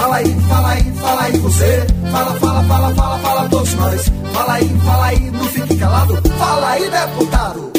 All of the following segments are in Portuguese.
Fala aí, fala aí, fala aí você. Fala, fala, fala, fala, fala todos nós. Fala aí, fala aí, não fique calado. Fala aí, deputado.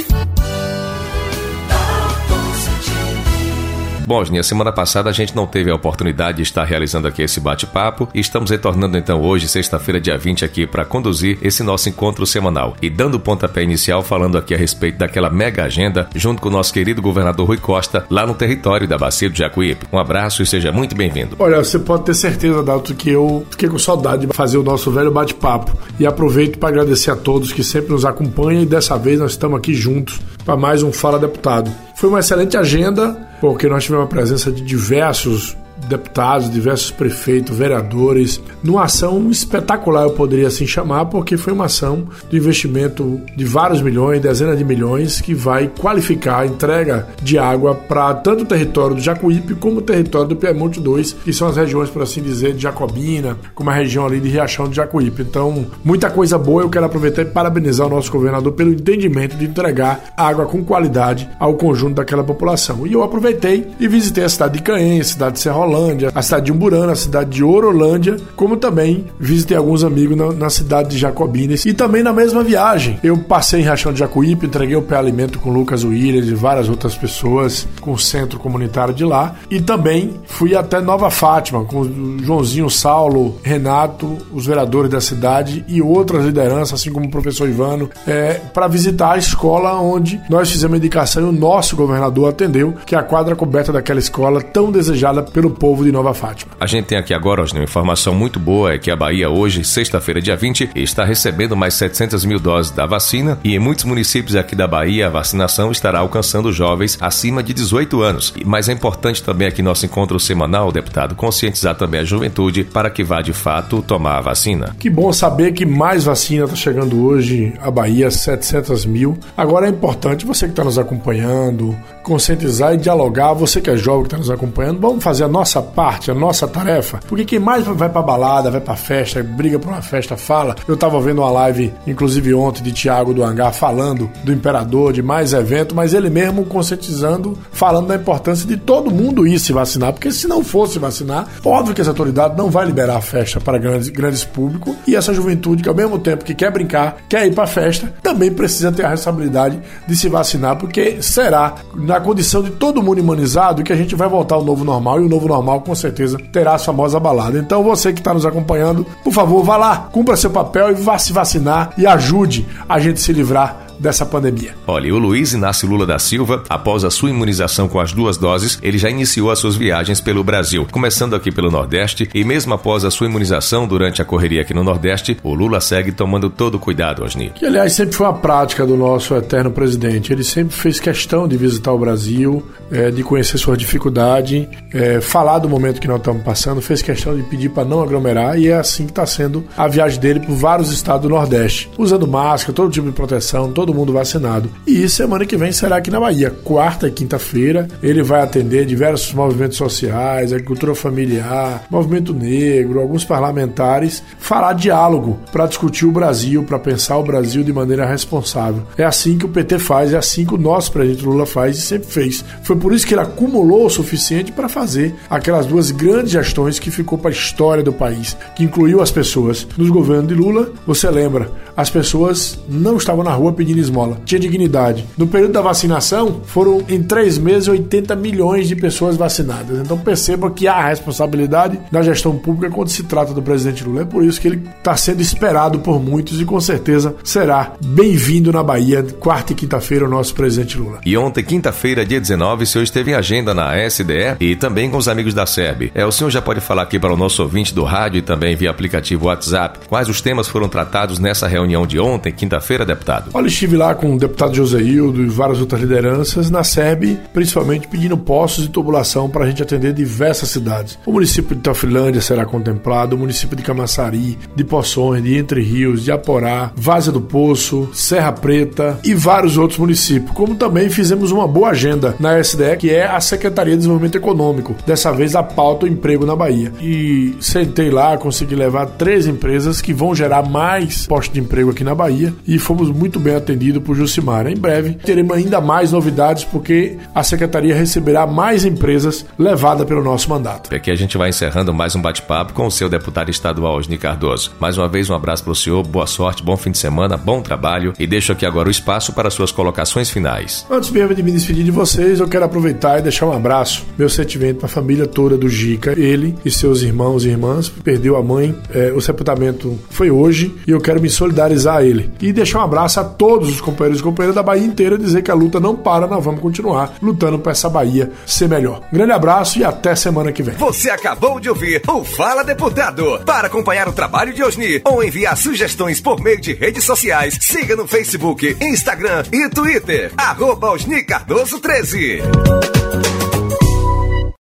Bom, Osni, a semana passada a gente não teve a oportunidade de estar realizando aqui esse bate-papo e estamos retornando então hoje, sexta-feira, dia 20, aqui para conduzir esse nosso encontro semanal. E dando o pontapé inicial, falando aqui a respeito daquela mega agenda, junto com o nosso querido governador Rui Costa, lá no território da Bacia do Jacuípe. Um abraço e seja muito bem-vindo. Olha, você pode ter certeza, Dalton, que eu fiquei com saudade de fazer o nosso velho bate-papo. E aproveito para agradecer a todos que sempre nos acompanham e dessa vez nós estamos aqui juntos para mais um Fala Deputado. Foi uma excelente agenda, porque nós tivemos a presença de diversos deputados, diversos prefeitos, vereadores, numa ação espetacular, eu poderia assim chamar, porque foi uma ação de investimento de vários milhões, dezenas de milhões, que vai qualificar a entrega de água para tanto o território do Jacuípe como o território do Piemonte 2, que são as regiões, por assim dizer, de Jacobina, como a região ali de Riachão do Jacuípe. Então, muita coisa boa, eu quero aproveitar e parabenizar o nosso governador pelo entendimento de entregar água com qualidade ao conjunto daquela população. E eu aproveitei e visitei a cidade de Caém, a cidade de Serrolândia, A cidade de Umburana, a cidade de Orolândia, como também visitei alguns amigos na, na cidade de Jacobines. E também na mesma viagem, eu passei em Rachão de Jacuípe, entreguei o pé alimento com Lucas Williams e várias outras pessoas com o centro comunitário de lá. E também fui até Nova Fátima com Joãozinho Saulo, Renato, os vereadores da cidade e outras lideranças, assim como o professor Ivano, é, para visitar a escola onde nós fizemos a indicação e o nosso governador atendeu, que é a quadra coberta daquela escola tão desejada pelo povo de Nova Fátima. A gente tem aqui agora, Osni, uma informação muito boa é que a Bahia hoje, sexta-feira, dia 20, está recebendo mais 700 mil doses da vacina e em muitos municípios aqui da Bahia a vacinação estará alcançando jovens acima de 18 anos. Mas é importante também aqui nosso encontro semanal, deputado, conscientizar também a juventude para que vá de fato tomar a vacina. Que bom saber que mais vacina está chegando hoje à Bahia, 700 mil. Agora é importante você que está nos acompanhando, conscientizar e dialogar. Você que é jovem que está nos acompanhando, vamos fazer a nossa nossa parte, a nossa tarefa, porque quem mais vai pra balada, vai pra festa, briga pra uma festa, fala. Eu tava vendo uma live, inclusive ontem, de Tiago do Hangar, falando do Imperador, de mais evento, mas ele mesmo conscientizando, falando da importância de todo mundo ir se vacinar, porque se não fosse vacinar, óbvio que essa autoridade não vai liberar a festa para grandes, grandes públicos e essa juventude que ao mesmo tempo que quer brincar, quer ir pra festa, também precisa ter a responsabilidade de se vacinar, porque será na condição de todo mundo imunizado que a gente vai voltar ao novo normal e o novo normal com certeza terá a famosa balada. Então você que está nos acompanhando, por favor, vá lá, cumpra seu papel e vá se vacinar e ajude a gente se livrar dessa pandemia. Olha, o Luiz Inácio Lula da Silva, após a sua imunização com as duas doses, ele já iniciou as suas viagens pelo Brasil, começando aqui pelo Nordeste e mesmo após a sua imunização durante a correria aqui no Nordeste, o Lula segue tomando todo o cuidado, Osni. Que aliás sempre foi a prática do nosso eterno presidente. Ele sempre fez questão de visitar o Brasil, é, de conhecer suas dificuldades, é, falar do momento que nós estamos passando, fez questão de pedir para não aglomerar e é assim que está sendo a viagem dele por vários estados do Nordeste, usando máscara, todo tipo de proteção, todo todo mundo vacinado. E semana que vem será aqui na Bahia, quarta e quinta-feira. Ele vai atender diversos movimentos sociais, agricultura familiar, movimento negro, alguns parlamentares, fará diálogo para discutir o Brasil, para pensar o Brasil de maneira responsável. É assim que o PT faz, é assim que o nosso presidente Lula faz e sempre fez. Foi por isso que ele acumulou o suficiente para fazer aquelas duas grandes gestões que ficou para a história do país, que incluiu as pessoas. Nos governos de Lula, você lembra, as pessoas não estavam na rua pedindo esmola, tinha dignidade. No período da vacinação, foram em três meses 80 milhões de pessoas vacinadas. Então perceba que há responsabilidade da gestão pública quando se trata do presidente Lula. É por isso que ele está sendo esperado por muitos e com certeza será bem-vindo na Bahia, quarta e quinta-feira, o nosso presidente Lula. E ontem, quinta-feira, dia 19, o senhor esteve em agenda na SDE e também com os amigos da SERB. É, o senhor já pode falar aqui para o nosso ouvinte do rádio e também via aplicativo WhatsApp quais os temas foram tratados nessa reunião de ontem, quinta-feira, deputado? Olha, estive lá com o deputado José Hildo e várias outras lideranças na SEB, principalmente pedindo postos de tubulação para a gente atender diversas cidades. O município de Teofilândia será contemplado, o município de Camaçari, de Poções, de Entre Rios, de Aporá, Vaza do Poço, Serra Preta e vários outros municípios. Como também fizemos uma boa agenda na SDE, que é a Secretaria de Desenvolvimento Econômico, dessa vez a pauta o emprego na Bahia. E sentei lá, consegui levar três empresas que vão gerar mais postos de emprego aqui na Bahia e fomos muito bem atendidos atendido por Jucimar. Em breve teremos ainda mais novidades porque a secretaria receberá mais empresas levadas pelo nosso mandato. Aqui a gente vai encerrando mais um bate-papo com o seu deputado estadual Osni Cardoso. Mais uma vez um abraço para o senhor, boa sorte, bom fim de semana, bom trabalho e deixo aqui agora o espaço para suas colocações finais. Antes mesmo de me despedir de vocês, eu quero aproveitar e deixar um abraço, meu sentimento para a família toda do Gica, ele e seus irmãos e irmãs, perdeu a mãe, é, o sepultamento foi hoje e eu quero me solidarizar a ele. E deixar um abraço a todos os companheiros e companheiras da Bahia inteira, dizer que a luta não para, nós vamos continuar lutando para essa Bahia ser melhor. Grande abraço e até semana que vem. Você acabou de ouvir o Fala Deputado. Para acompanhar o trabalho de Osni ou enviar sugestões por meio de redes sociais, siga no Facebook, Instagram e Twitter. Arroba Osni Cardoso 13.